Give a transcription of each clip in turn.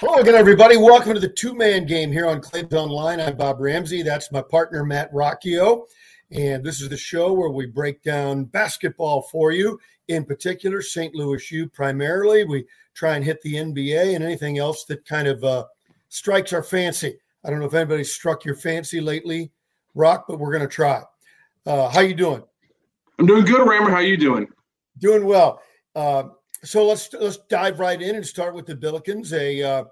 Hello again, everybody. Welcome to the two man game here on Claims Online. I'm Bob Ramsey. That's my partner, Matt Rocchio. And this is the show where we break down basketball for you, in particular, St. Louis U primarily. We try and hit the NBA and anything else that kind of uh, strikes our fancy. I don't know if anybody's struck your fancy lately, Rock, but we're going to try. Uh, how you doing? I'm doing good, Rammer. How you doing? Doing well. Uh, so let's let's dive right in and start with the Billikens. A uh,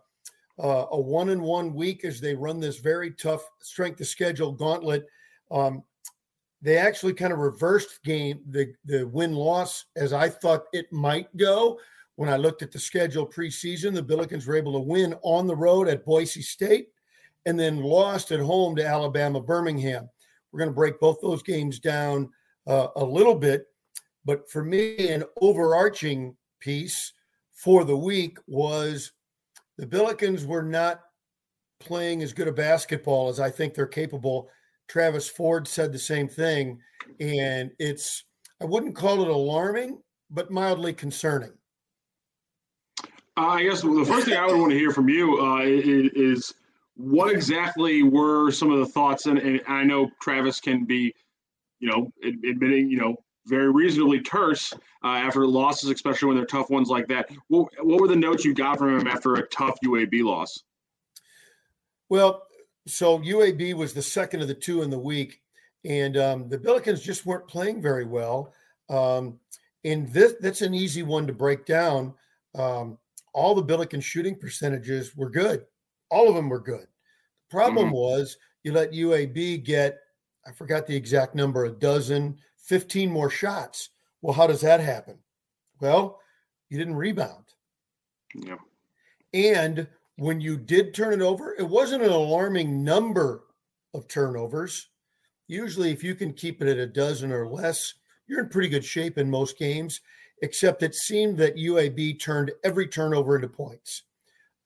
uh, a one and one week as they run this very tough strength of schedule gauntlet. Um, they actually kind of reversed game the the win loss as I thought it might go. When I looked at the schedule preseason, the Billikens were able to win on the road at Boise State and then lost at home to Alabama Birmingham. We're going to break both those games down uh, a little bit, but for me, an overarching piece for the week was the Billikens were not playing as good a basketball as I think they're capable. Travis Ford said the same thing, and it's I wouldn't call it alarming, but mildly concerning. Uh, I guess the first thing I would want to hear from you uh, is what exactly were some of the thoughts, and, and I know Travis can be, you know, admitting, you know, very reasonably terse uh, after losses, especially when they're tough ones like that. What, what were the notes you got from him after a tough UAB loss? Well, so UAB was the second of the two in the week, and um, the Billikens just weren't playing very well. Um, and this that's an easy one to break down. Um, all the Billiken shooting percentages were good. All of them were good. The problem mm-hmm. was you let UAB get, I forgot the exact number, a dozen, 15 more shots. Well, how does that happen? Well, you didn't rebound. Yeah. And when you did turn it over, it wasn't an alarming number of turnovers. Usually, if you can keep it at a dozen or less, you're in pretty good shape in most games, except it seemed that UAB turned every turnover into points.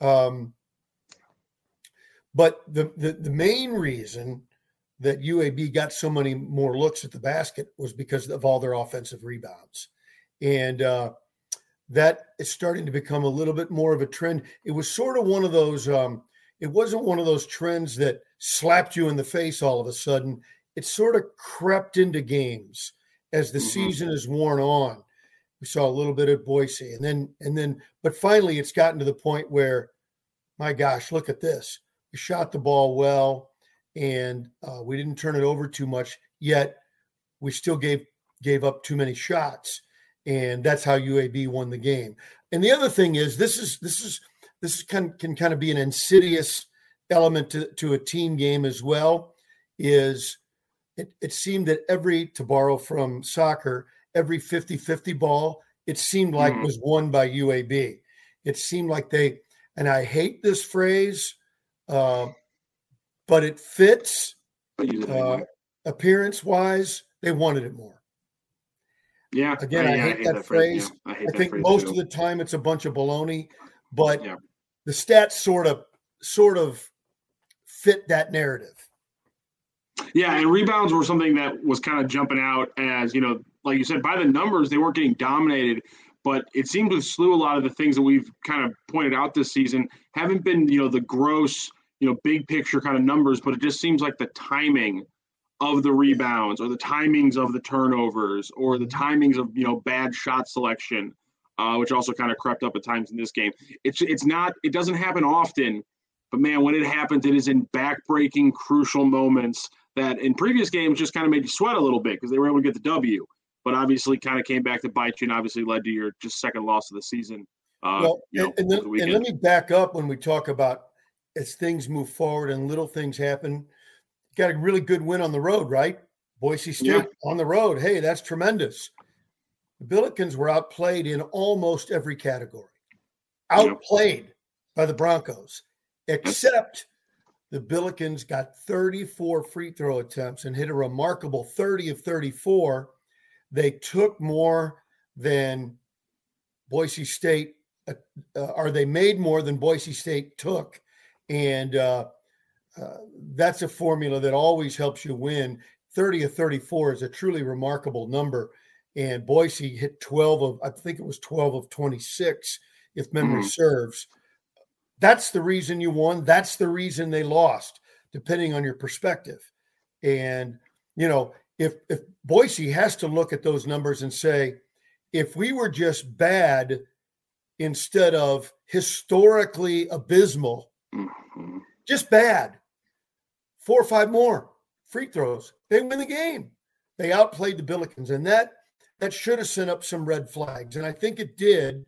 Um, but the, the, the main reason that UAB got so many more looks at the basket was because of all their offensive rebounds. And uh, that is starting to become a little bit more of a trend. It was sort of one of those, um, it wasn't one of those trends that slapped you in the face all of a sudden. It sort of crept into games as the mm-hmm. season is worn on. We saw a little bit at Boise, and then, and then, but finally it's gotten to the point where, my gosh, look at this. We shot the ball well and uh, we didn't turn it over too much. Yet we still gave gave up too many shots, and that's how UAB won the game. And the other thing is, this is this is this can can kind of be an insidious element to, to a team game as well. Is it, it seemed that every to borrow from soccer, every 50-50 ball, it seemed like mm. was won by UAB. It seemed like they, and I hate this phrase, uh, but it fits uh, appearance wise. They wanted it more. Yeah. Again, I, yeah, hate, I hate that, that, phrase. Yeah, I, I think most too. of the time it's a bunch of baloney, but yeah. the stats sort of sort of fit that narrative. Yeah, and rebounds were something that was kind of jumping out as, you know, like you said, by the numbers, they weren't getting dominated, but it seemed to slew a lot of the things that we've kind of pointed out this season haven't been, you know, the gross you know, big picture kind of numbers, but it just seems like the timing of the rebounds or the timings of the turnovers or the timings of, you know, bad shot selection, uh, which also kind of crept up at times in this game. It's it's not it doesn't happen often, but man, when it happens, it is in backbreaking crucial moments that in previous games just kind of made you sweat a little bit because they were able to get the W, but obviously kind of came back to bite you and obviously led to your just second loss of the season. Uh, well, you know, and, then, and let me back up when we talk about as things move forward and little things happen. Got a really good win on the road, right? Boise State yeah. on the road. Hey, that's tremendous. The Billikens were outplayed in almost every category, outplayed yeah. by the Broncos, except the Billikens got 34 free throw attempts and hit a remarkable 30 of 34. They took more than Boise State, uh, uh, or they made more than Boise State took and uh, uh, that's a formula that always helps you win. 30 of 34 is a truly remarkable number. And Boise hit 12 of, I think it was 12 of 26, if memory mm-hmm. serves. that's the reason you won. That's the reason they lost, depending on your perspective. And you know, if if Boise has to look at those numbers and say, if we were just bad instead of historically abysmal. Just bad, four or five more free throws, they win the game. They outplayed the Billikens, and that that should have sent up some red flags, and I think it did.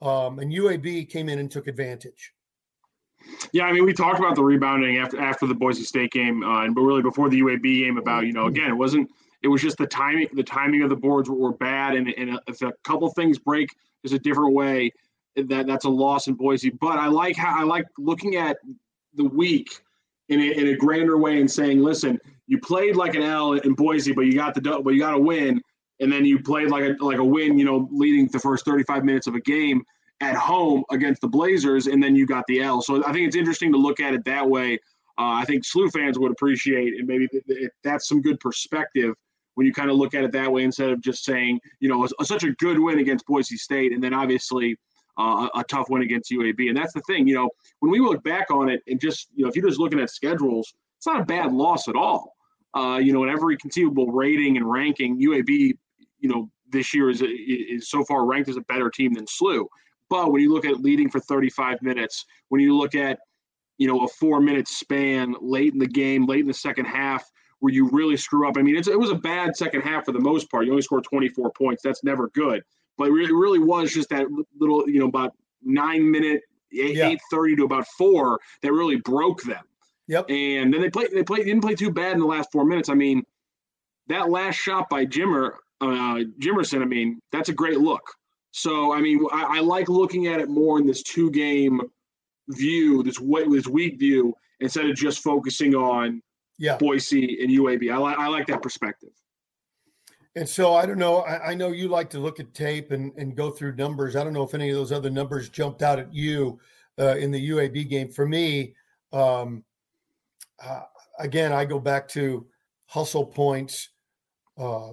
Um, and UAB came in and took advantage. Yeah, I mean, we talked about the rebounding after after the Boise State game, uh, and but really before the UAB game. About you know, again, it wasn't. It was just the timing. The timing of the boards were, were bad, and, and if a couple things break, there's a different way. That that's a loss in Boise. But I like how I like looking at the week in a, in a grander way and saying, listen, you played like an L in Boise, but you got the but you got a win, and then you played like a like a win, you know, leading the first 35 minutes of a game at home against the Blazers, and then you got the L. So I think it's interesting to look at it that way. Uh, I think SLU fans would appreciate, and maybe th- th- that's some good perspective when you kind of look at it that way instead of just saying, you know, such a good win against Boise State, and then obviously uh, a, tough win against UAB. And that's the thing, you know, when we look back on it, and just you know, if you're just looking at schedules, it's not a bad loss at all. Uh, you know, in every conceivable rating and ranking, UAB, you know, this year is is so far ranked as a better team than SLU. But when you look at leading for 35 minutes, when you look at, you know, a four minute span late in the game, late in the second half, where you really screw up. I mean, it was a bad second half for the most part. You only scored 24 points. That's never good. But it really was just that little, you know, about nine minute, eight, yeah. 8.30 to about four that really broke them. Yep. And then they played, they played, didn't play too bad in the last four minutes. I mean, that last shot by Jimmer, uh, Jimerson, I mean, that's a great look. So I mean, I, I like looking at it more in this two game view, this this week view, instead of just focusing on yeah. Boise and UAB. I like I like that perspective. And so I don't know. I, I, know you like to look at tape and, and go through numbers. I don't know if any of those other numbers jumped out at you uh, in the UAB game. For me, um, uh, again, I go back to hustle points, uh,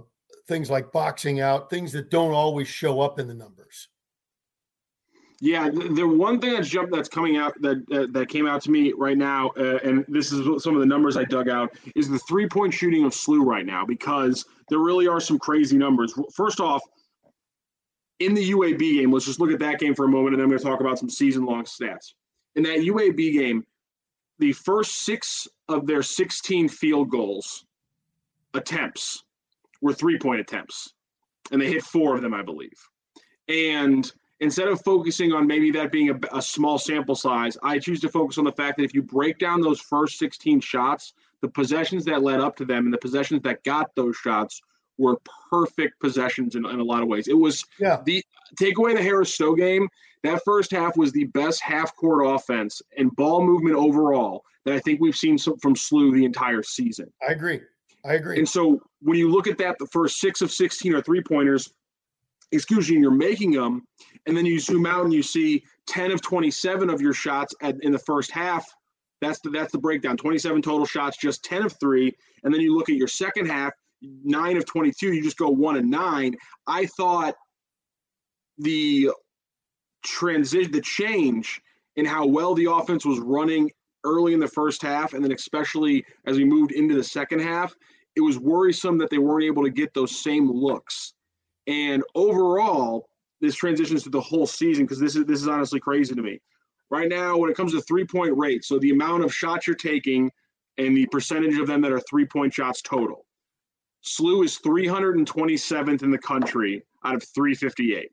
things like boxing out, things that don't always show up in the numbers. Yeah, the, the one thing that's jumped that's coming out that uh, that came out to me right now, uh, and this is some of the numbers I dug out, is the three point shooting of SLU right now because there really are some crazy numbers. First off, in the UAB game, let's just look at that game for a moment, and then I'm going to talk about some season long stats. In that UAB game, the first six of their 16 field goals attempts were three point attempts, and they hit four of them, I believe. And instead of focusing on maybe that being a, a, small sample size, I choose to focus on the fact that if you break down those first 16 shots, the possessions that led up to them and the possessions that got those shots were perfect possessions in, in a lot of ways. It was yeah. the take away the Harris Stowe game. That first half was the best half court offense and ball movement overall that I think we've seen from SLU the entire season. I agree. I agree. And so when you look at that, the first six of 16 are three pointers, excuse me, you're making them. And then you zoom out and you see 10 of 27 of your shots at, in the first half. That's the, that's the breakdown 27 total shots, just 10 of three. And then you look at your second half, nine of 22, you just go one and nine. I thought the transition, the change in how well the offense was running early in the first half, and then especially as we moved into the second half, it was worrisome that they weren't able to get those same looks. And overall, this transitions to the whole season because this is this is honestly crazy to me. Right now, when it comes to three point rate, so the amount of shots you're taking and the percentage of them that are three point shots total, SLU is 327th in the country out of 358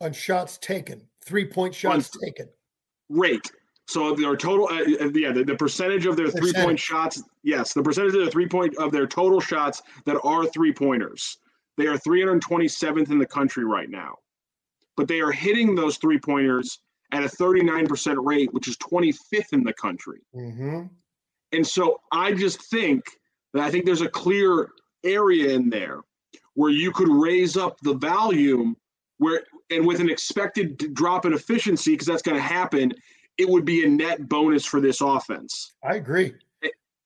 on shots taken, three point shots on taken. Rate. So their total, uh, uh, yeah, the, the, percentage of their three point shots, yes, the percentage of their three point of their total shots that are three pointers, they are 327th in the country right now, but they are hitting those three pointers at a 39% rate, which is 25th in the country. Mm-hmm. And so I just think that I think there's a clear area in there where you could raise up the volume where and with an expected drop in efficiency because that's going to happen it would be a net bonus for this offense. I agree.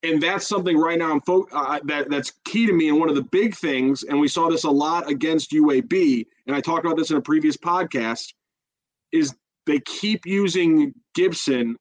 And that's something right now fo- uh, that that's key to me. And one of the big things, and we saw this a lot against UAB, and I talked about this in a previous podcast, is they keep using Gibson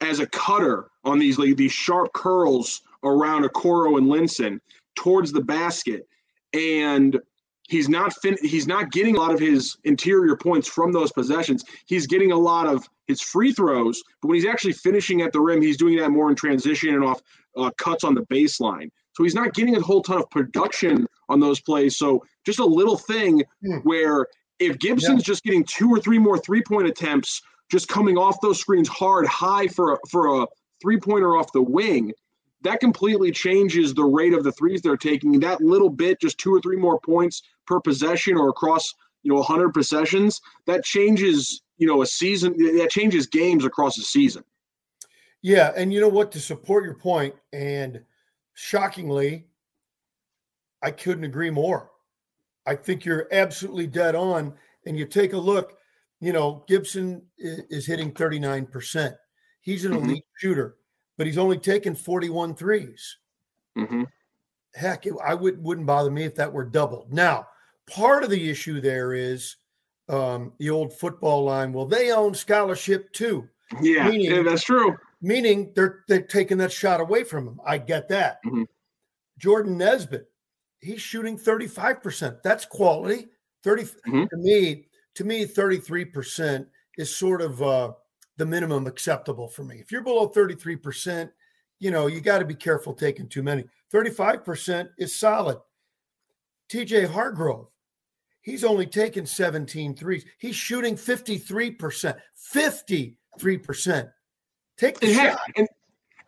as a cutter on these like, these sharp curls around Okoro and Linssen towards the basket, and he's not fin- he's not getting a lot of his interior points from those possessions. He's getting a lot of his free throws, but when he's actually finishing at the rim, he's doing that more in transition and off uh, cuts on the baseline. So he's not getting a whole ton of production on those plays. So just a little thing hmm. where if Gibson's yeah. just getting two or three more three point attempts, just coming off those screens hard, high for a, for a three pointer off the wing, that completely changes the rate of the threes they're taking. That little bit, just two or three more points per possession or across you know 100 possessions, that changes you know a season. That changes games across a season. Yeah, and you know what? To support your point, and shockingly, I couldn't agree more. I think you're absolutely dead on. And you take a look, you know, Gibson is hitting 39%. He's an mm-hmm. elite shooter, but he's only taken 41 threes. Mm-hmm. Heck, I would, wouldn't bother me if that were doubled. Now, part of the issue there is um, the old football line. Well, they own scholarship too. Yeah, meaning, yeah that's true. Meaning they're they're taking that shot away from him. I get that. Mm-hmm. Jordan Nesbitt, he's shooting 35%. That's quality. 30 mm-hmm. to me, to me, 33% is sort of uh, the minimum acceptable for me. If you're below 33%, you know, you got to be careful taking too many. 35% is solid. TJ Hargrove, he's only taken 17 threes. He's shooting 53%. 53%. Take the and shot. and,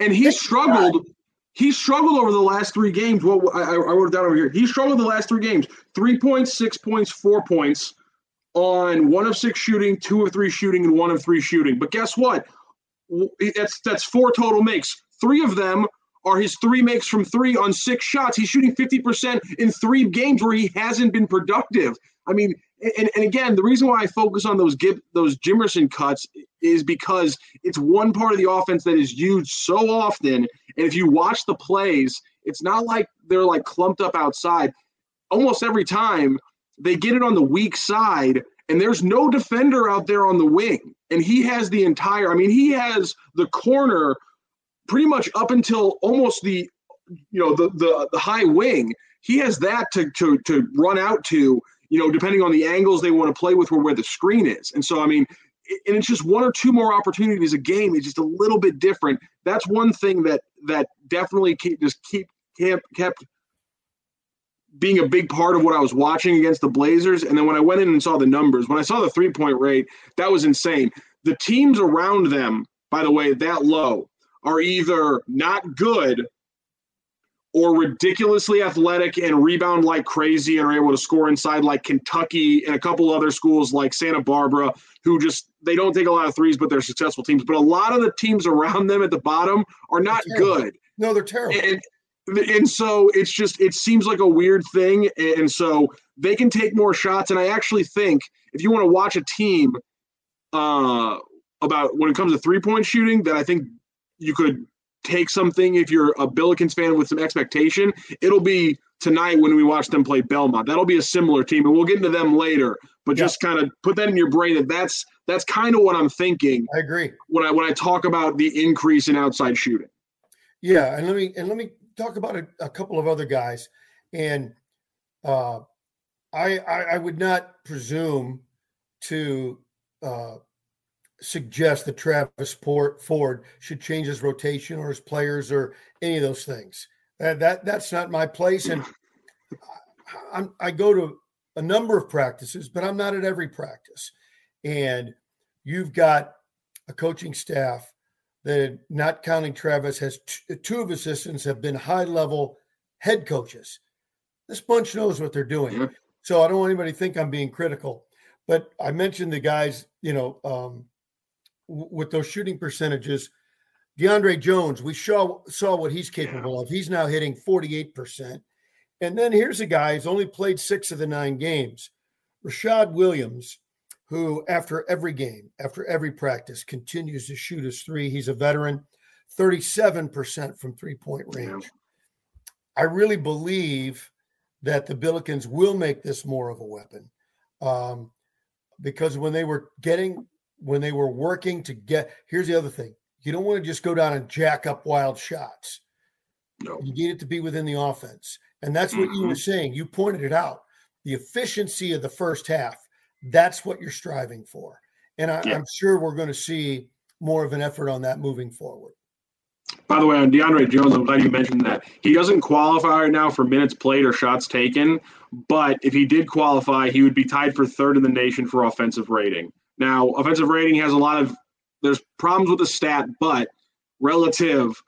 and he Take struggled he struggled over the last three games. Well, I, I wrote it down over here. He struggled the last three games: three points, six points, four points on one of six shooting, two of three shooting, and one of three shooting. But guess what? That's that's four total makes. Three of them are his three makes from three on six shots. He's shooting 50% in three games where he hasn't been productive. I mean, and, and again, the reason why I focus on those Gib, those Jimerson cuts is because it's one part of the offense that is used so often. And if you watch the plays, it's not like they're like clumped up outside. Almost every time they get it on the weak side, and there's no defender out there on the wing. And he has the entire, I mean, he has the corner pretty much up until almost the, you know, the the, the high wing. He has that to to to run out to you know, depending on the angles they want to play with or where the screen is. And so, I mean, and it's just one or two more opportunities a game. It's just a little bit different. That's one thing that that definitely keep just keep kept kept being a big part of what I was watching against the Blazers. And then when I went in and saw the numbers, when I saw the three point rate, that was insane. The teams around them, by the way, that low are either not good or ridiculously athletic and rebound like crazy and are able to score inside like Kentucky and a couple other schools like Santa Barbara who just they don't take a lot of threes but they're successful teams. But a lot of the teams around them at the bottom are not good. No they're terrible. And, and so it's just it seems like a weird thing. And so they can take more shots. And i actually think if you want to watch a team uh about when it comes to three point shooting that i think you could take something if you're a Billikens fan with some expectation, it'll be tonight when we watch them play Belmont. That'll be a similar team, and we'll get into them later. But yeah. just kind of put that in your brain that that's that's kind of what I'm thinking. I agree when I when I talk about the increase in outside shooting. Yeah, and let me and let me talk about a, a couple of other guys, and uh, I, I I would not presume to uh, suggest that Travis Port Ford should change his rotation or his players or any of those things. That, that that's not my place. And I'm, I go to a number of practices, but I'm not at every practice. And you've got a coaching staff that, not counting Travis, has t- two of assistants have been high level head coaches. This bunch knows what they're doing. So I don't want anybody to think I'm being critical. But I mentioned the guys, you know, um, with those shooting percentages. DeAndre Jones, we saw saw what he's capable yeah. of. He's now hitting 48%. And then here's a guy who's only played six of the nine games. Rashad Williams, who after every game, after every practice, continues to shoot his three. He's a veteran, 37% from three-point range. Yeah. I really believe that the Billikens will make this more of a weapon. Um, because when they were getting when they were working to get here's the other thing you don't want to just go down and jack up wild shots. No. You need it to be within the offense. And that's what you mm-hmm. were saying. You pointed it out. The efficiency of the first half, that's what you're striving for. And I, Yeah. I'm sure we're going to see more of an effort on that moving forward. By the way, on DeAndre Jones, I'm glad you mentioned that. He doesn't qualify right now for minutes played or shots taken, but if he did qualify, he would be tied for third in the nation for offensive rating. Now, offensive rating has a lot of there's problems with the stat, but relative,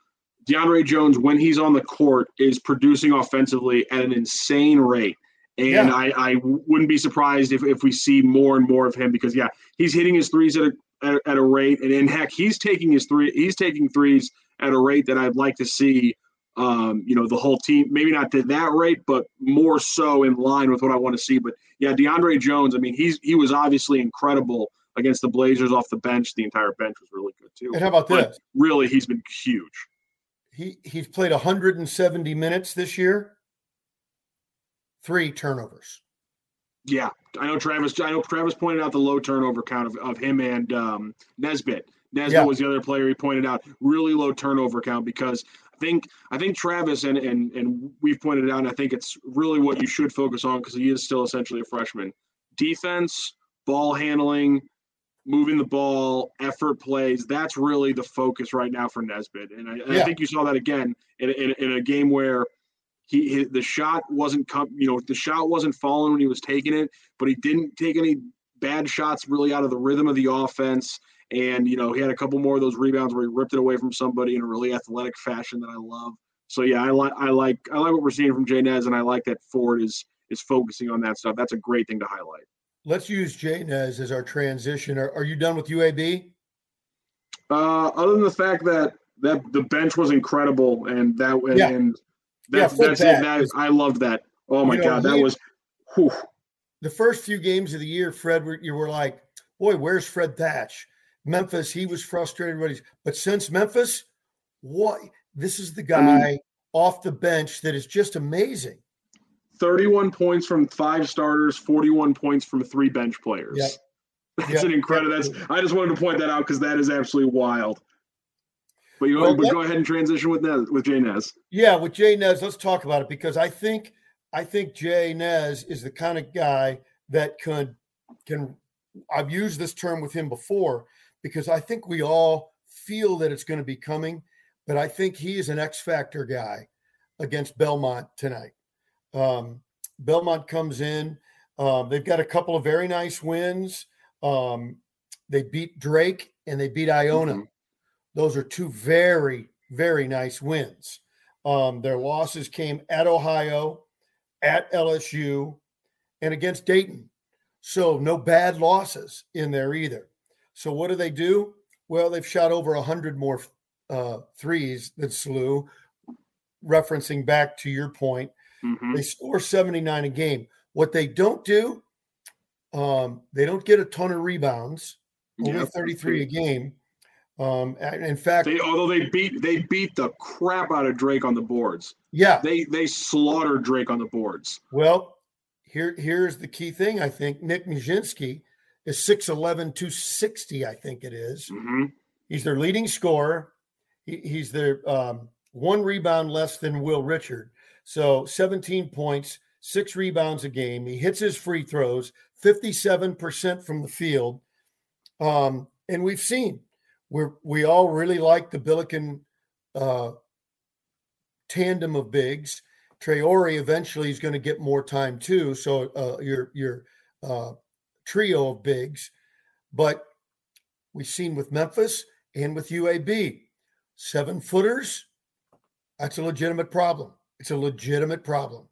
DeAndre Jones, when he's on the court, is producing offensively at an insane rate. And Yeah. I, I wouldn't be surprised if, if we see more and more of him because yeah, he's hitting his threes at a at, at a rate, and, and heck, he's taking his three he's taking threes at a rate that I'd like to see. Um, you know, the whole team, maybe not to that rate, but more so in line with what I want to see. But yeah, DeAndre Jones, I mean, he's he was obviously incredible against the Blazers off the bench. The entire bench was really good too. And how about But this? really, he's been huge. He he's played 170 minutes this year. Three turnovers. Yeah, I know Travis. I know Travis pointed out the low turnover count of, of him and um, Nesbitt. Nesbitt Yeah. was the other player he pointed out. Really low turnover count because I think I think Travis and and and we've pointed out. And I think it's really what you should focus on because he is still essentially a freshman. Defense, ball handling, moving the ball, effort plays. That's really the focus right now for Nesbitt. And I, and I think you saw that again in, in, in a game where he, he the shot wasn't come you know the shot wasn't falling when he was taking it but he didn't take any bad shots really out of the rhythm of the offense and you know he had a couple more of those rebounds where he ripped it away from somebody in a really athletic fashion that I love so yeah I like I like I like what we're seeing from Jay Nez and I like that Ford is is focusing on that stuff that's a great thing to highlight Let's use Jay Nez as our transition. Are, are you done with UAB? uh other than the fact that that the bench was incredible and that and, Yeah. and Yeah, that's Fred that's it Pat that is- I loved that oh my You know, god that he- was whew. The first few games of the year, Fred, were- you were like, boy, where's Fred Thatch? Memphis, he was frustrated. But since Memphis, what? This is the I mean- guy off the bench that is just amazing. 31 points from five starters, 41 points from three bench players. Yep. That's Yep, an incredible. That's I just wanted to point that out because that is absolutely wild. But you Well, but go ahead and transition with Nez, with Jay Nez. Yeah, with Jay Nez, let's talk about it because I think I think Jay Nez is the kind of guy that can can I've used this term with him before because I think we all feel that it's going to be coming, but I think he is an X factor guy against Belmont tonight. Um, Belmont comes in. Um, they've got a couple of very nice wins. Um, they beat Drake and they beat Iona. Mhm. Those are two very, very nice wins. Um, their losses came at Ohio, at LSU, and against Dayton. So no bad losses in there either. So what do they do? Well, they've shot over 100 more uh, threes than SLU, referencing back to your point. Mhm. They score 79 a game. What they don't do, um, they don't get a ton of rebounds, only Yeah. 33 a game. Um, in fact, They although they beat they beat the crap out of Drake on the boards. yeah, They they slaughtered Drake on the boards. Well, here here's the key thing. I think Nick Muszynski is 6'11, 260, I think it is. hmm He's their leading scorer. He, he's their um, one rebound less than Will Richard. So 17 points, six rebounds a game. He hits his free throws, 57% from the field. Um, and we've seen we're we all really like the Billiken uh, tandem of bigs. Traore eventually is going to get more time too. So uh, your your uh, trio of bigs, but we've seen with Memphis and with UAB, seven footers. That's a legitimate problem. It's a legitimate problem.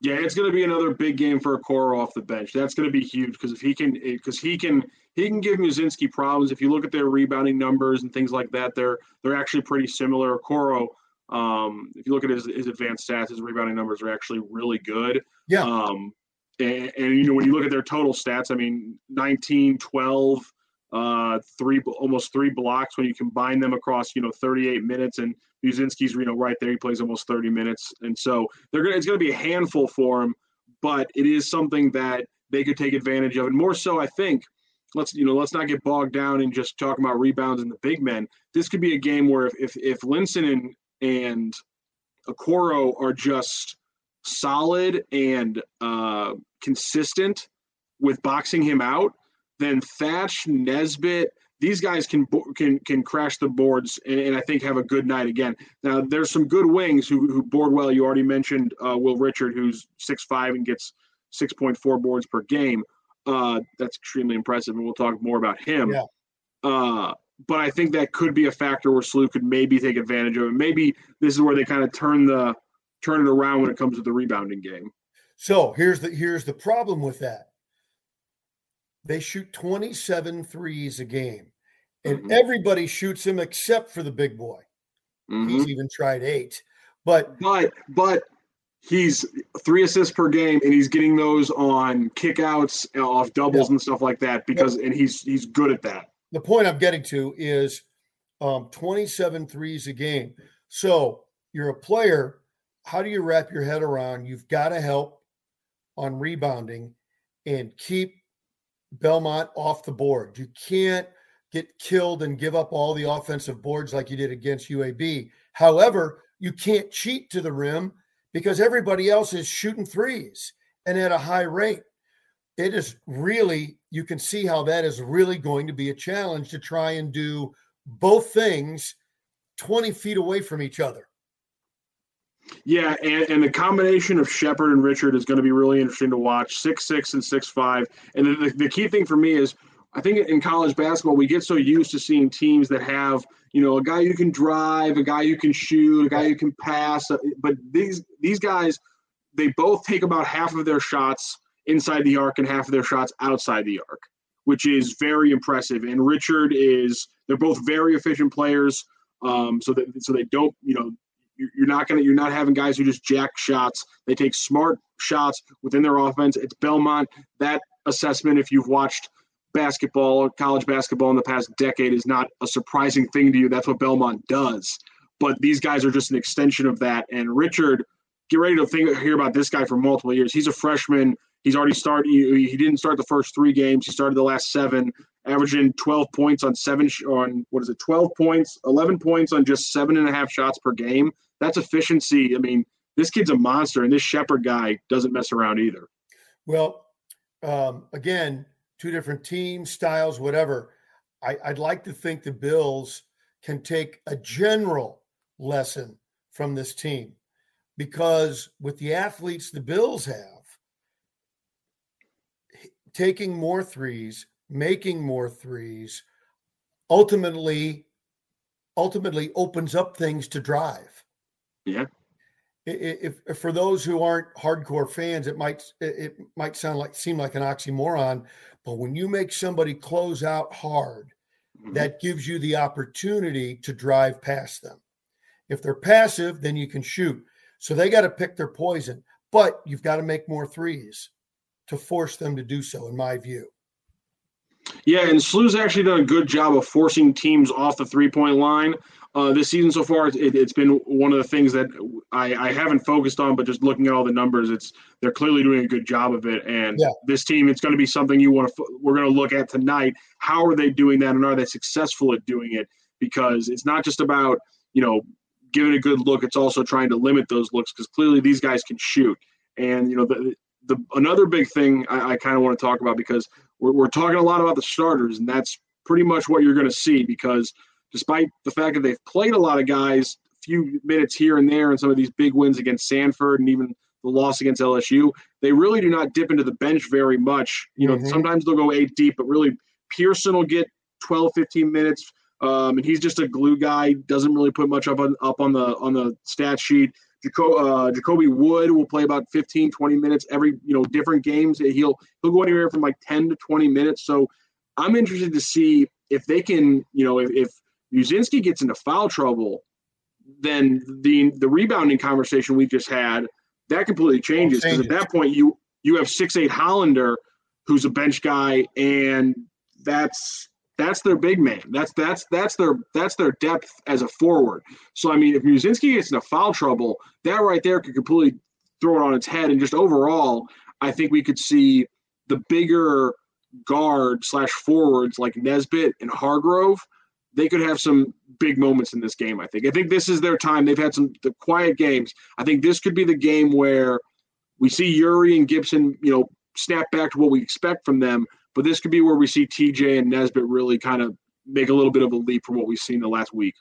Yeah, it's going to be another big game for Okoro off the bench. That's going to be huge because if he can, because he can, he can give Muszynski problems. If you look at their rebounding numbers and things like that, they're they're actually pretty similar. Okoro, um, if you look at his, his advanced stats, his rebounding numbers are actually really good. Yeah. Um, and, and you know when you look at their total stats, I mean, 19, 12, uh, three almost three blocks when you combine them across you know 38 minutes and Muszynski's you know right there he plays almost 30 minutes and so they're gonna it's gonna be a handful for him but it is something that they could take advantage of and more so I think let's you know let's not get bogged down in just talking about rebounds and the big men. This could be a game where if if, if Linssen and and Okoro are just solid and uh, consistent with boxing him out, then Thatch Nesbitt these guys can can can crash the boards and, and, I think have a good night again. Now there's some good wings who, who board well. You already mentioned uh, Will Richard, who's six five and gets six point four boards per game. Uh, that's extremely impressive, and we'll talk more about him. Yeah. Uh, but I think that could be a factor where SLU could maybe take advantage of it. Maybe this is where they kind of turn the turn it around when it comes to the rebounding game. So here's the here's the problem with that. They shoot 27 threes a game, and mm-hmm. everybody shoots him except for the big boy. Mm-hmm. He's even tried eight, but but but he's three assists per game, and he's getting those on kickouts, uh, off doubles, yeah. and stuff like that. Because and he's he's good at that. The point I'm getting to is um, 27 threes a game. So you're a player. How do you wrap your head around? You've got to help on rebounding and keep Belmont off the board. You can't get killed and give up all the offensive boards like you did against UAB. However, you can't cheat to the rim because everybody else is shooting threes and at a high rate. It is really, you can see how that is really going to be a challenge to try and do both things 20 feet away from each other. Yeah, and, and the combination of Sheppard and Richard is going to be really interesting to watch. Six six and six five, and the, the key thing for me is I think in college basketball we get so used to seeing teams that have you know a guy who can drive, a guy who can shoot, a guy who can pass, uh, but these these guys they both take about half of their shots inside the arc and half of their shots outside the arc, which is very impressive. And Richard is they're both very efficient players. Um, so that so they don't you know you're not gonna you're not having guys who just jack shots. They take smart shots within their offense. It's Belmont. That assessment, if you've watched basketball, college basketball in the past decade, is not a surprising thing to you. That's what Belmont does. But these guys are just an extension of that. And Richard, get ready to think hear about this guy for multiple years. He's a freshman. He's already started. He, he didn't start the first three games. He started the last seven, averaging 12 points on seven on what is it? 12 points, 11 points on just seven and a half shots per game that's efficiency. I mean, this kid's a monster, and this Sheppard guy doesn't mess around either. Well, um, again, two different teams, styles, whatever. I, I'd like to think the Bills can take a general lesson from this team because with the athletes the Bills have, taking more threes, making more threes, ultimately ultimately opens up things to drive. Yeah. If, if, for those who aren't hardcore fans, it might it might sound like seem like an oxymoron, but when you make somebody close out hard, mm-hmm. that gives you the opportunity to drive past them. If they're passive, then you can shoot. So they got to pick their poison, but you've got to make more threes to force them to do so, in my view. Yeah, and SLU's actually done a good job of forcing teams off the three point line uh, this season so far, it, has been one of the things that I, I, haven't focused on, but just looking at all the numbers, it's they're clearly doing a good job of it. And yeah. this team, it's going to be something you want to we're going to look at tonight. How are they doing that, and are they successful at doing it? Because it's not just about you know giving a good look; it's also trying to limit those looks because clearly these guys can shoot. And you know the the another big thing I, I kind of want to talk about because we're, we're talking a lot about the starters, and that's pretty much what you're going to see because despite the fact that they've played a lot of guys, a few minutes here and there, and some of these big wins against Sanford and even the loss against LSU, they really do not dip into the bench very much. You know, mm-hmm. sometimes they'll go eight deep, but really Pearson will get 12, 15 minutes. Um, and he's just a glue guy. Doesn't really put much up on up on the on the stat sheet. Jaco- uh, Jacoby Wood will play about 15, 20 minutes every you know different games. He'll he'll go anywhere from like 10 to 20 minutes. So I'm interested to see if they can you know if, if Muszynski gets into foul trouble, then the the rebounding conversation we just had that completely changes because at that point you you have six eight Hollander who's a bench guy and that's that's their big man. That's that's that's their that's their depth as a forward. So I mean, if Muszynski gets into foul trouble, that right there could completely throw it on its head. And just overall, I think we could see the bigger guard slash forwards like Nesbitt and Hargrove, they could have some big moments in this game. I think. I think this is their time. They've had some the quiet games. I think this could be the game where we see Yuri and Gibson, you know, snap back to what we expect from them. But this could be where we see TJ and Nesbitt really kind of make a little bit of a leap from what we've seen the last week.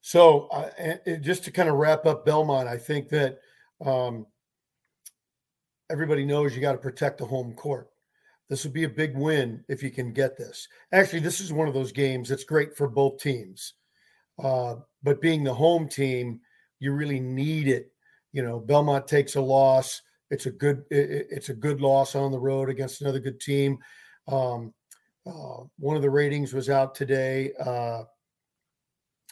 So, uh, just to kind of wrap up Belmont, I think that um, everybody knows you got to protect the home court. This would be a big win if you can get this. Actually, this is one of those games that's great for both teams. Uh, but being the home team, you really need it. You know, Belmont takes a loss. It's a good it's a good loss on the road against another good team. Um, uh, one of the ratings was out today. Uh,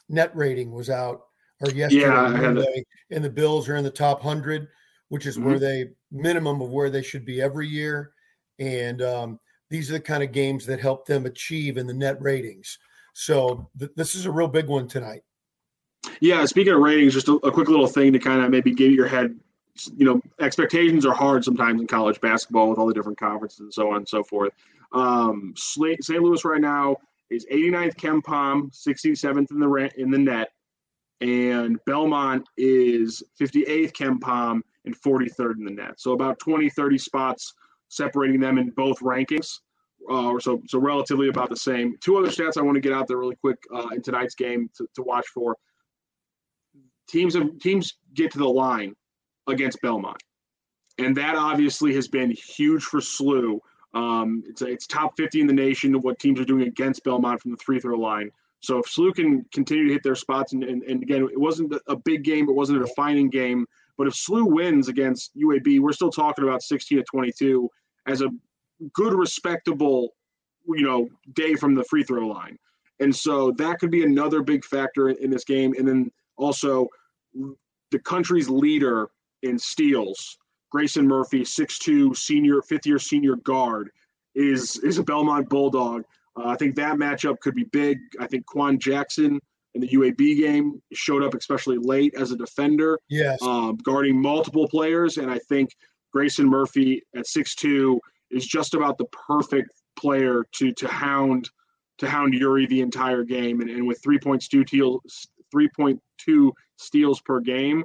net rating was out or yesterday, yeah, and the Bills are in the top hundred, which is mm-hmm. where they minimum of where they should be every year. And um, these are the kind of games that help them achieve in the net ratings. So th- this is a real big one tonight. Yeah, speaking of ratings, just a, a quick little thing to kind of maybe give your head. You know, expectations are hard sometimes in college basketball with all the different conferences and so on and so forth. Um, St. Louis right now is 89th KenPom, 67th in the in the net, and Belmont is 58th KenPom and 43rd in the net. So about 20, 30 spots separating them in both rankings. Uh, or so so relatively about the same. Two other stats I want to get out there really quick uh, in tonight's game to, to watch for. Teams have, teams get to the line against Belmont, and that obviously has been huge for SLU. Um, it's it's top 50 in the nation of what teams are doing against Belmont from the free throw line. So if SLU can continue to hit their spots, and, and, and again, it wasn't a big game, it wasn't a defining game, but if SLU wins against UAB, we're still talking about 16 to 22 as a good, respectable, you know, day from the free throw line. And so that could be another big factor in, this game. And then also the country's leader in steals, Grayson Murphy, 6'2 senior, fifth year senior guard, is is a Belmont Bulldog. Uh, I think that matchup could be big. I think Quan Jackson in the UAB game showed up especially late as a defender, yes, um, guarding multiple players. And I think Grayson Murphy at six two is just about the perfect player to to hound to hound Yuri the entire game. And, and with three points two steals, three point two steals per game,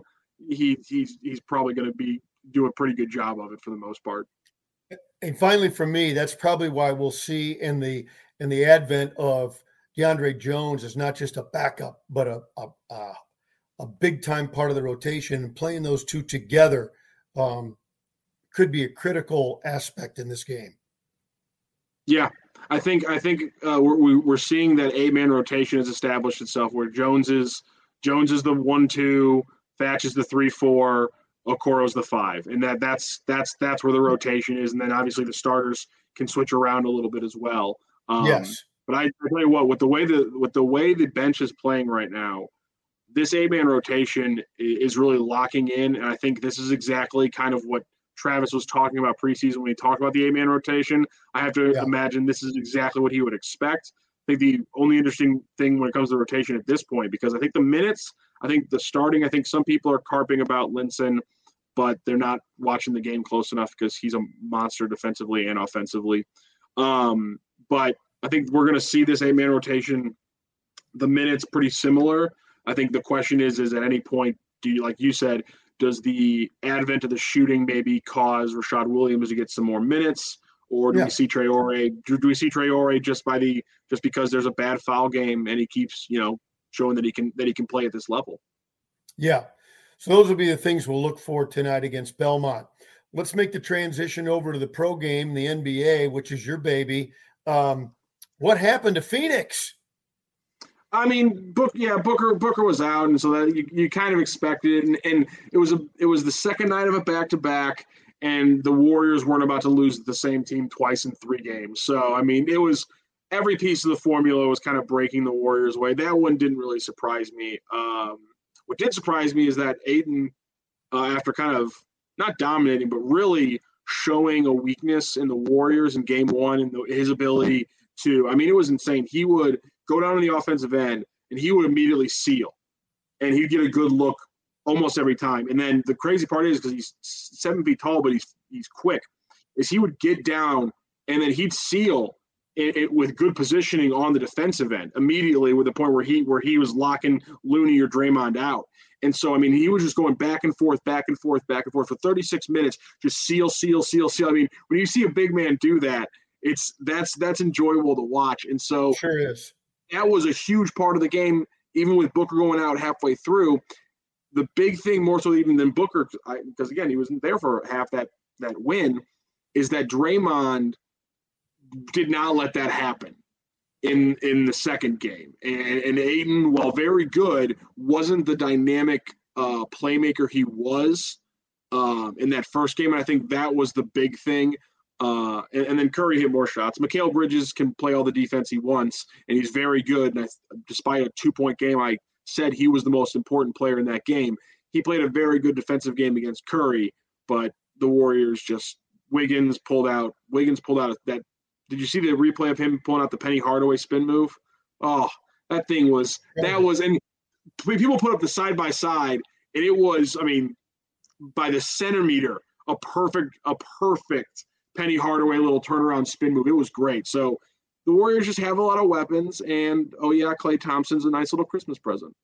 he he's he's probably going to be do a pretty good job of it for the most part. And finally, for me, that's probably why we'll see in the in the advent of DeAndre Jones is not just a backup, but a a, a, a big time part of the rotation. And playing those two together um, could be a critical aspect in this game. Yeah, I think I think uh, we're we're seeing that eight man rotation has established itself where Jones is Jones is the one two, Thatch is the three four, Okoro's the five, and that that's that's that's where the rotation is, and then obviously the starters can switch around a little bit as well. Um, yes, but I, I tell you what, with the way the with the way the bench is playing right now, this A man rotation is really locking in, and I think this is exactly kind of what Travis was talking about preseason when he talked about the A man rotation. I have to yeah. imagine this is exactly what he would expect. I think the only interesting thing when it comes to rotation at this point, because I think the minutes, I think the starting, I think some people are carping about Linssen, but they're not watching the game close enough because he's a monster defensively and offensively. Um, but I think we're going to see this eight man rotation, the minutes pretty similar. I think the question is, is at any point, do you, like you said, does the advent of the shooting maybe cause Rashad Williams to get some more minutes? Or do yeah. we see Traore? Do, do we see Traore just by the just because there's a bad foul game and he keeps you know showing that he can that he can play at this level? Yeah, so those will be the things we'll look for tonight against Belmont. Let's make the transition over to the pro game, the NBA, which is your baby. Um, what happened to Phoenix? I mean, Book, yeah, Booker Booker was out, and so that you, you kind of expected, and, and it was a it was the second night of a back to back, and the Warriors weren't about to lose the same team twice in three games. So I mean, it was every piece of the formula was kind of breaking the Warriors' way. That one didn't really surprise me. Um, what did surprise me is that Ayton, uh, after kind of not dominating, but really showing a weakness in the Warriors in Game One and the, his ability to, I mean, it was insane. He would go down on the offensive end, and he would immediately seal, and he'd get a good look almost every time. And then the crazy part is because he's seven feet tall, but he's he's quick, is he would get down and then he'd seal it, it, with good positioning on the defensive end immediately with the point where he where he was locking Looney or Draymond out. And so I mean he was just going back and forth, back and forth, back and forth for 36 minutes, just seal, seal, seal, seal. I mean, when you see a big man do that, it's that's that's enjoyable to watch. And so sure is. That was a huge part of the game, even with Booker going out halfway through. The big thing, more so even than Booker, because again he wasn't there for half that that win, is that Draymond did not let that happen in in the second game. And, and Ayton, while very good, wasn't the dynamic uh, playmaker he was um, in that first game. And I think that was the big thing. Uh, and, and, then Curry hit more shots. Mikal Bridges can play all the defense he wants, and he's very good. And I, despite a two point game, I said he was the most important player in that game. He played a very good defensive game against Curry, but the Warriors just Wiggins pulled out. Wiggins pulled out that did you see the replay of him pulling out the Penny Hardaway spin move? Oh, that thing was that was and people put up the side by side, and it was I mean by the centimeter a perfect a perfect Penny Hardaway little turnaround spin move. It was great. So the Warriors just have a lot of weapons, and oh yeah, Klay Thompson's a nice little Christmas present.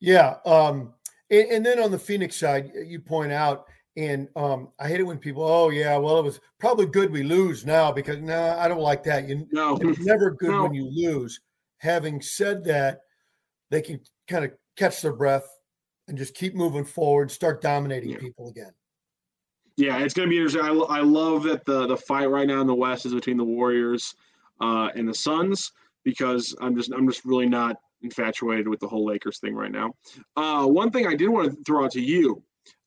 Yeah, um, and, and then on the Phoenix side, you point out and um, I hate it when people, oh yeah, well it was probably good we lose now because no, nah, I don't like that. You no, it's never good no. when you lose. Having said that, they can kind of catch their breath and just keep moving forward, start dominating yeah. people again. Yeah, it's going to be interesting. I, I love that the the fight right now in the West is between the Warriors uh, and the Suns because I'm just I'm just really not infatuated with the whole Lakers thing right now. Uh, one thing I did want to throw out to you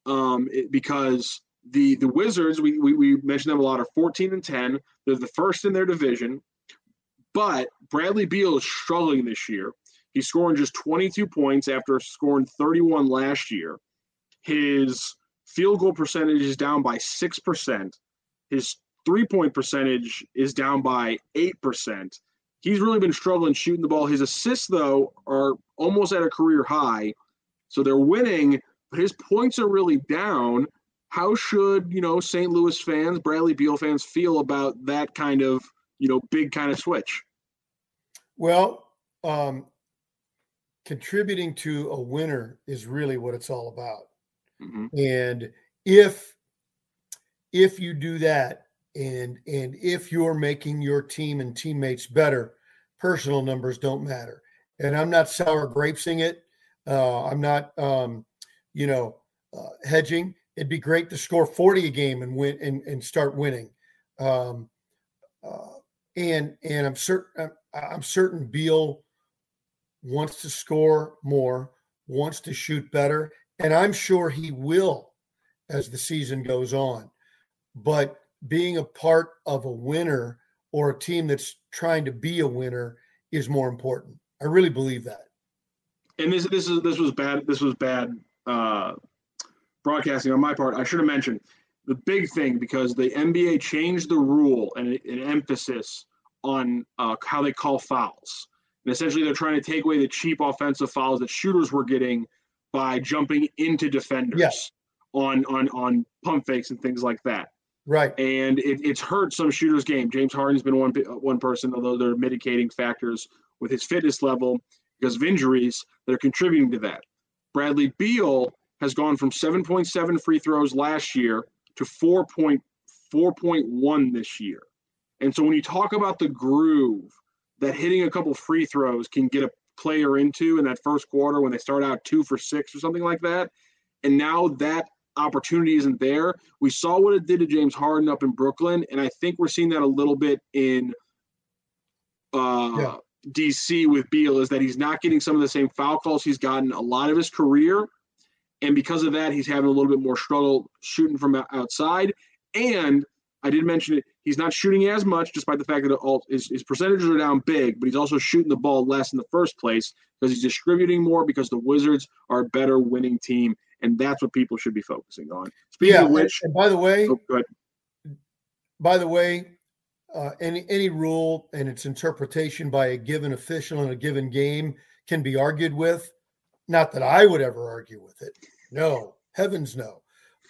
um, it, because the the Wizards, we, we, we mentioned them a lot, are 14 and 10. They're the first in their division, but Bradley Beal is struggling this year. He's scoring just 22 points after scoring 31 last year. His field goal percentage is down by 6%. His three point percentage is down by 8%. He's really been struggling shooting the ball. His assists, though, are almost at a career high. So they're winning, but his points are really down. How should you know St. Louis fans, Bradley Beal fans feel about that kind of you know big kind of switch? Well, um, contributing to a winner is really what it's all about. Mm-hmm. And if if you do that, and and if you're making your team and teammates better, personal numbers don't matter. And I'm not sour grapesing it. Uh, I'm not um, you know, uh, hedging. It'd be great to score 40 a game and win and, and start winning. Um, uh, and and I'm certain I'm certain Beal wants to score more, wants to shoot better, and I'm sure he will as the season goes on. But being a part of a winner or a team that's trying to be a winner is more important. I really believe that. And this this is this was bad. This was bad uh, broadcasting on my part, I should have mentioned the big thing because the NBA changed the rule and an emphasis on uh, how they call fouls. And essentially, they're trying to take away the cheap offensive fouls that shooters were getting by jumping into defenders yes. on on on pump fakes and things like that. Right. And it, it's hurt some shooters' game. James Harden's been one one person, although there are mitigating factors with his fitness level because of injuries that are contributing to that. Bradley Beal has gone from 7.7 free throws last year to 4.4.1 this year. And so when you talk about the groove that hitting a couple free throws can get a player into in that first quarter when they start out two for six or something like that, and now that opportunity isn't there. We saw what it did to James Harden up in Brooklyn, and I think we're seeing that a little bit in uh, yeah. DC with Beal is that he's not getting some of the same foul calls he's gotten a lot of his career. And because of that, he's having a little bit more struggle shooting from outside. And I did mention it, he's not shooting as much, despite the fact that all, his, his percentages are down big, but he's also shooting the ball less in the first place because he's distributing more because the Wizards are a better winning team. And that's what people should be focusing on. Speaking yeah, of which, and by the way, oh, by the way, uh, any any rule and its interpretation by a given official in a given game can be argued with. Not that I would ever argue with it. No, heavens no.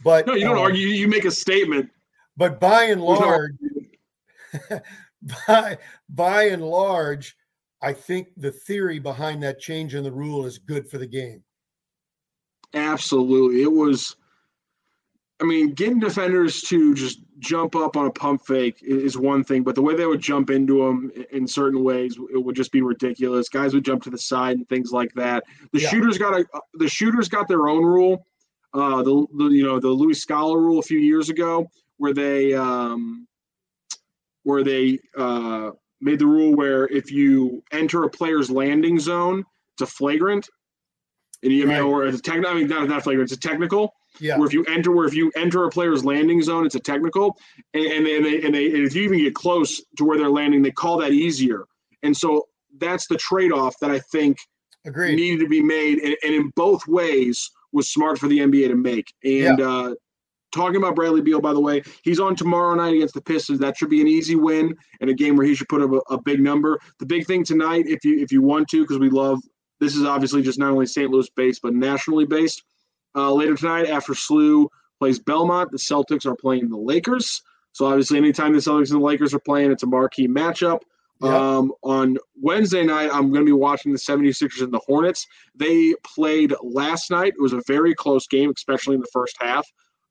But no, you don't um, argue. You make a statement. But by and large, by by and large, I think the theory behind that change in the rule is good for the game. Absolutely. It was I mean, getting defenders to just jump up on a pump fake is one thing, but the way they would jump into them in certain ways, it would just be ridiculous. Guys would jump to the side and things like that. The yeah. shooters got a the shooters got their own rule. Uh, the, the you know the Luis Scola rule a few years ago, where they um, where they uh, made the rule where if you enter a player's landing zone, it's a flagrant, and you right. know, or it's a technical. I mean, not not flagrant. It's a technical. Yeah. Where if you enter, where if you enter a player's landing zone, it's a technical, and and, and they, and, they, and if you even get close to where they're landing, they call that easier. And so that's the trade-off that I think Agreed. needed to be made, and, and in both ways was smart for the NBA to make. And yeah. uh, talking about Bradley Beal, by the way, he's on tomorrow night against the Pistons. That should be an easy win and a game where he should put up a, a big number. The big thing tonight, if you if you want to, because we love this is obviously just not only St. Louis based but nationally based. Uh, later tonight, after SLU plays Belmont, the Celtics are playing the Lakers. So obviously, anytime the Celtics and the Lakers are playing, it's a marquee matchup. Yep. Um, on Wednesday night, I'm going to be watching the 76ers and the Hornets. They played last night. It was a very close game, especially in the first half.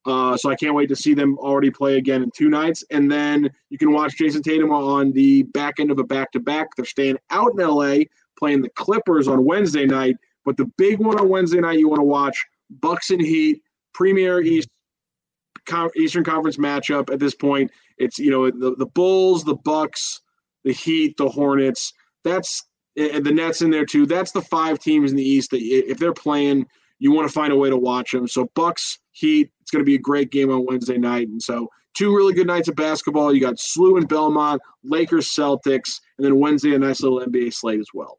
Uh, so I can't wait to see them already play again in two nights. And then you can watch Jayson Tatum on the back end of a back to back. They're staying out in LA, playing the Clippers on Wednesday night. But the big one on Wednesday night you want to watch Bucks and Heat, Premier East Eastern Conference matchup at this point. It's you know the, the Bulls, the Bucks, the Heat, the Hornets. That's and the Nets in there too. That's the five teams in the East that if they're playing, you want to find a way to watch them. So Bucks, Heat. It's going to be a great game on Wednesday night, and so two really good nights of basketball. You got SLU and Belmont, Lakers, Celtics, and then Wednesday a nice little NBA slate as well.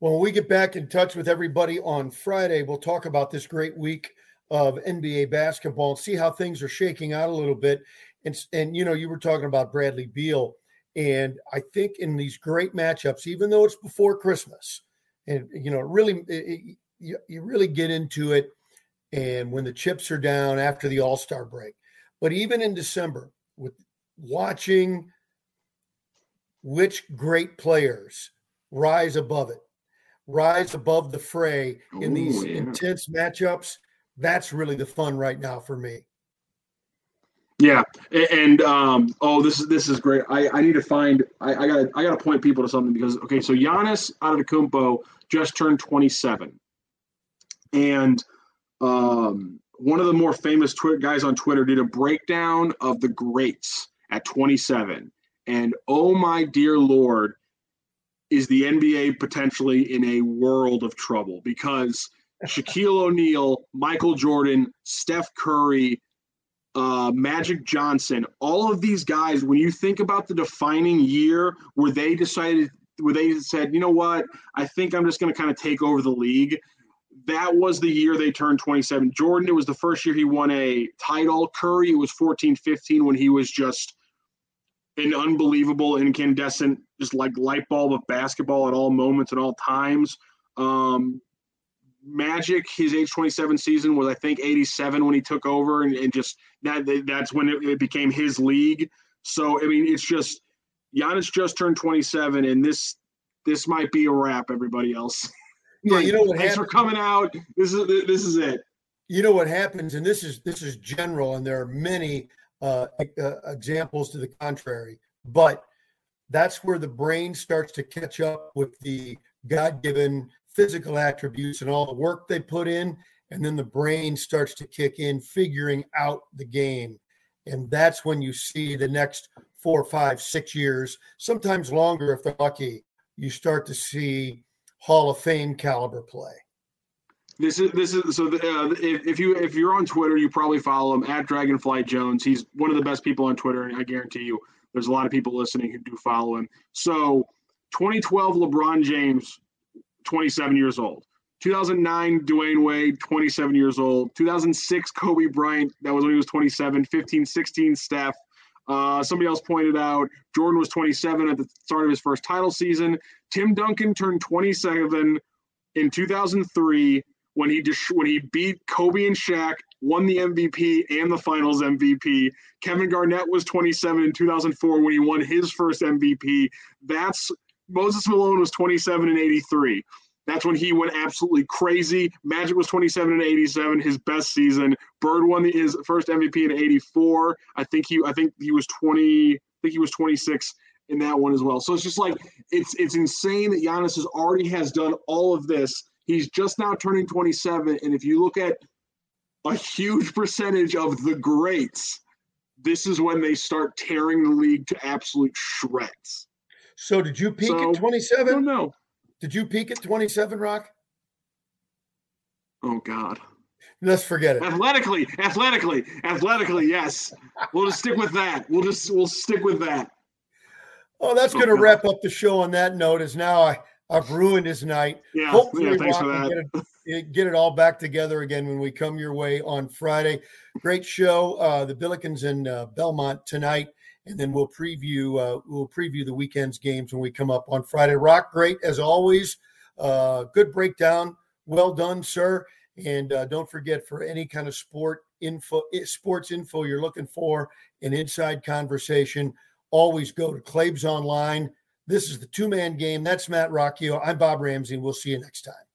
Well, when we get back in touch with everybody on Friday, we'll talk about this great week of NBA basketball and see how things are shaking out a little bit. And, and you know, you were talking about Bradley Beal. And I think in these great matchups, even though it's before Christmas, and you know, really, it, you, you really get into it, and when the chips are down after the All Star break, but even in December, with watching which great players rise above it rise above the fray in Ooh, these yeah. intense matchups. That's really the fun right now for me. Yeah, and um, oh, this is this is great. I, I need to find. I, I got I got to point people to something because okay, so Giannis Antetokounmpo just turned 27, and um, one of the more famous guys on Twitter did a breakdown of the greats at 27, and oh my dear lord, is the NBA potentially in a world of trouble? Because Shaquille O'Neal, Michael Jordan, Steph Curry, uh, Magic Johnson, all of these guys, when you think about the defining year where they decided, where they said, you know what, I think I'm just going to kind of take over the league. That was the year they turned 27. Jordan, it was the first year he won a title. Curry, it was 14 15 when he was just an unbelievable incandescent, just like light bulb of basketball at all moments and all times. Um, Magic, his age 27 season was, I think, 87 when he took over, and, and just that that's when it, it, became his league. So, I mean, it's just Giannis just turned 27, and this this might be a wrap. Everybody else, yeah, you know what? Thanks happens, for coming out. This is this is it. You know what happens, and this is this is general, and there are many uh, uh, examples to the contrary. But that's where the brain starts to catch up with the God given physical attributes and all the work they put in. And then the brain starts to kick in, figuring out the game. And that's when you see the next four, five, six years, sometimes longer if they're lucky, you start to see Hall of Fame caliber play. This is this is so. The, uh, if, if you if you're on Twitter, you probably follow him at Dragonfly Jones. He's one of the best people on Twitter, and I guarantee you, there's a lot of people listening who do follow him. So, 2012 LeBron James, 27 years old. 2009 Dwyane Wade, 27 years old. 2006 Kobe Bryant, that was when he was 27. 15, 16 Steph. Uh, somebody else pointed out Jordan was 27 at the start of his first title season. Tim Duncan turned 27 in 2003 when he just when he beat Kobe and Shaq won the MVP and the Finals MVP. Kevin Garnett was 27 in 2004 when he won his first MVP. That's Moses Malone was 27 and 83. That's when he went absolutely crazy. Magic was 27 and 87, his best season. Bird won the, his first MVP in 84. I think he I think he was 20 I think he was 26 in that one as well. So it's just like it's it's insane that Giannis has already has done all of this. He's just now turning 27 and if you look at a huge percentage of the greats, this is when they start tearing the league to absolute shreds. So did you peak So, at 27? No, Did you peak at 27, Rock? Oh God. Let's forget it. Athletically, athletically, athletically, yes. We'll just stick with that. We'll just we'll stick with that. Oh, that's Oh, going to God. wrap up the show on that note. As now I, I've ruined his night. Yeah, Hopefully, yeah. Thanks for that. Get it, get it all back together again when we come your way on Friday. Great show, uh, the Billikens and uh, Belmont tonight, and then we'll preview uh, we'll preview the weekend's games when we come up on Friday. Rock, great as always. Uh, good breakdown. Well done, sir. And uh, don't forget for any kind of sport info, eh, sports info you're looking for, an inside conversation. Always go to Claves Online. This is the two man game. That's Matt Rocchio. I'm Bob Ramsey, and we'll see you next time.